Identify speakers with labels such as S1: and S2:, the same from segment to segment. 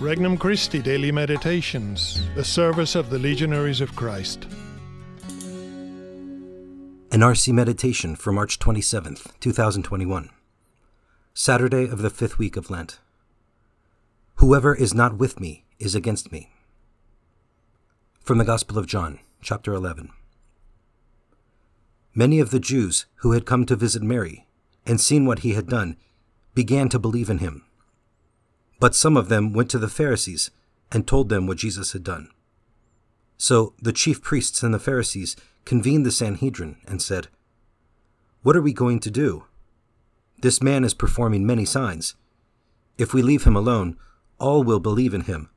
S1: Regnum Christi Daily Meditations, the service of the Legionaries of Christ.
S2: An RC Meditation for March 27th, 2021. Saturday of the fifth week of Lent. Whoever is not with me is against me. From the Gospel of John, chapter 11. Many of the Jews who had come to visit Mary and seen what he had done began to believe in him. But some of them went to the Pharisees and told them what Jesus had done. So the chief priests and the Pharisees convened the Sanhedrin and said, What are we going to do? This man is performing many signs. If we leave him alone, all will believe in him,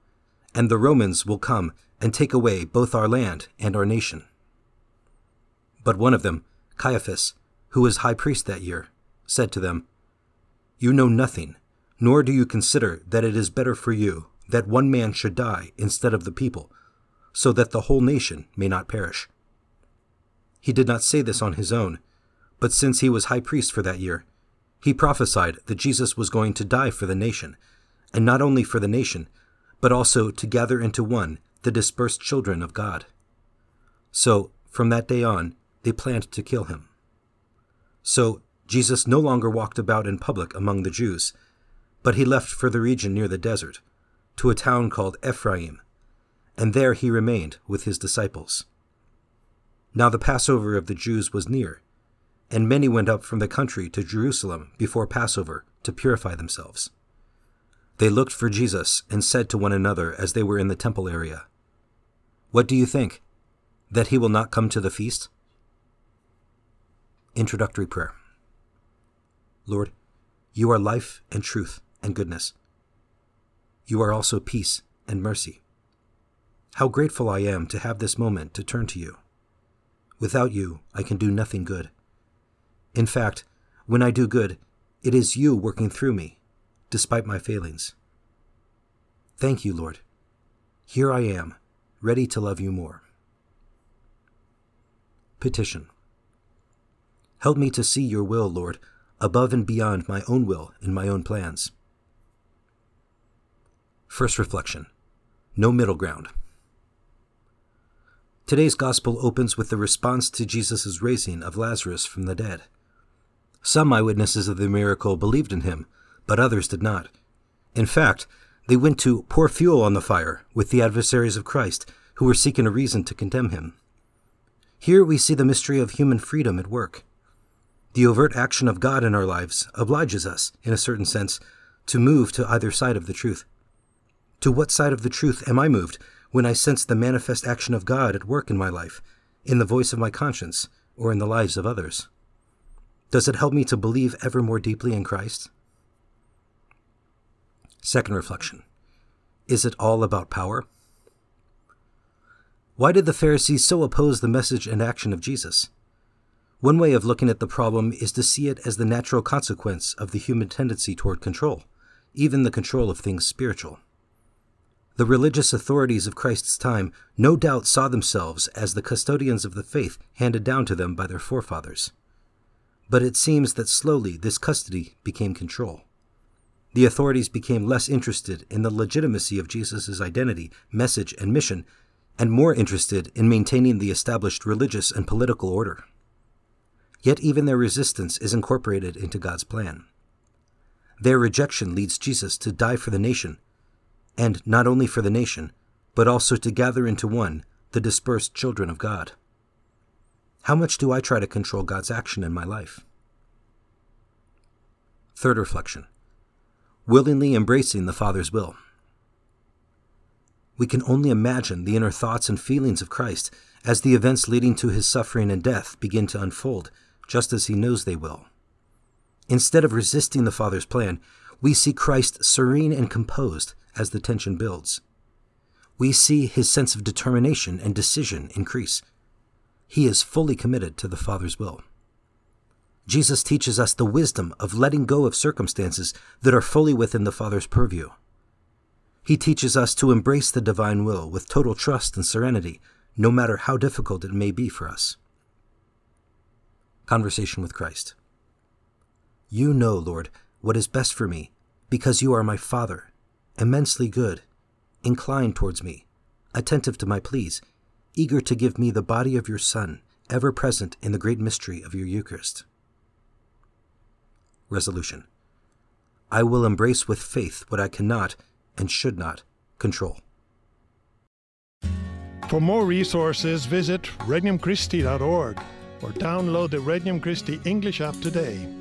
S2: and the Romans will come and take away both our land and our nation. But one of them, Caiaphas, who was high priest that year, said to them, You know nothing nor do you consider that it is better for you that one man should die instead of the people, so that the whole nation may not perish. He did not say this on his own, but since he was high priest for that year, he prophesied that Jesus was going to die for the nation, and not only for the nation, but also to gather into one the dispersed children of God. So, from that day on, they planned to kill him. So, Jesus no longer walked about in public among the Jews but he left for the region near the desert, to a town called Ephraim, and there he remained with his disciples. Now the Passover of the Jews was near, and many went up from the country to Jerusalem before Passover to purify themselves. They looked for Jesus and said to one another as they were in the temple area, What do you think? That he will not come to the feast? Introductory Prayer Lord, you are life and truth and goodness. You are also peace and mercy. How grateful I am to have this moment to turn to you. Without you, I can do nothing good. In fact, when I do good, it is you working through me, despite my failings. Thank you, Lord. Here I am, ready to love you more. Petition. Help me to see your will, Lord, above and beyond my own will and my own plans. First reflection No middle ground. Today's gospel opens with the response to Jesus' raising of Lazarus from the dead. Some eyewitnesses of the miracle believed in him, but others did not. In fact, they went to pour fuel on the fire with the adversaries of Christ who were seeking a reason to condemn him. Here we see the mystery of human freedom at work. The overt action of God in our lives obliges us, in a certain sense, to move to either side of the truth. To what side of the truth am I moved when I sense the manifest action of God at work in my life, in the voice of my conscience, or in the lives of others? Does it help me to believe ever more deeply in Christ? Second reflection Is it all about power? Why did the Pharisees so oppose the message and action of Jesus? One way of looking at the problem is to see it as the natural consequence of the human tendency toward control, even the control of things spiritual. The religious authorities of Christ's time no doubt saw themselves as the custodians of the faith handed down to them by their forefathers. But it seems that slowly this custody became control. The authorities became less interested in the legitimacy of Jesus' identity, message, and mission, and more interested in maintaining the established religious and political order. Yet even their resistance is incorporated into God's plan. Their rejection leads Jesus to die for the nation and not only for the nation, but also to gather into one the dispersed children of God. How much do I try to control God's action in my life? Third reflection willingly embracing the Father's will. We can only imagine the inner thoughts and feelings of Christ as the events leading to his suffering and death begin to unfold, just as he knows they will. Instead of resisting the Father's plan, we see Christ serene and composed as the tension builds. We see his sense of determination and decision increase. He is fully committed to the Father's will. Jesus teaches us the wisdom of letting go of circumstances that are fully within the Father's purview. He teaches us to embrace the divine will with total trust and serenity, no matter how difficult it may be for us. Conversation with Christ. You know, Lord, what is best for me, because you are my Father, immensely good inclined towards me, attentive to my pleas, eager to give me the body of your Son, ever present in the great mystery of your Eucharist. Resolution I will embrace with faith what I cannot and should not control.
S1: For more resources, visit regnumchristi.org or download the Regnum Christi English app today.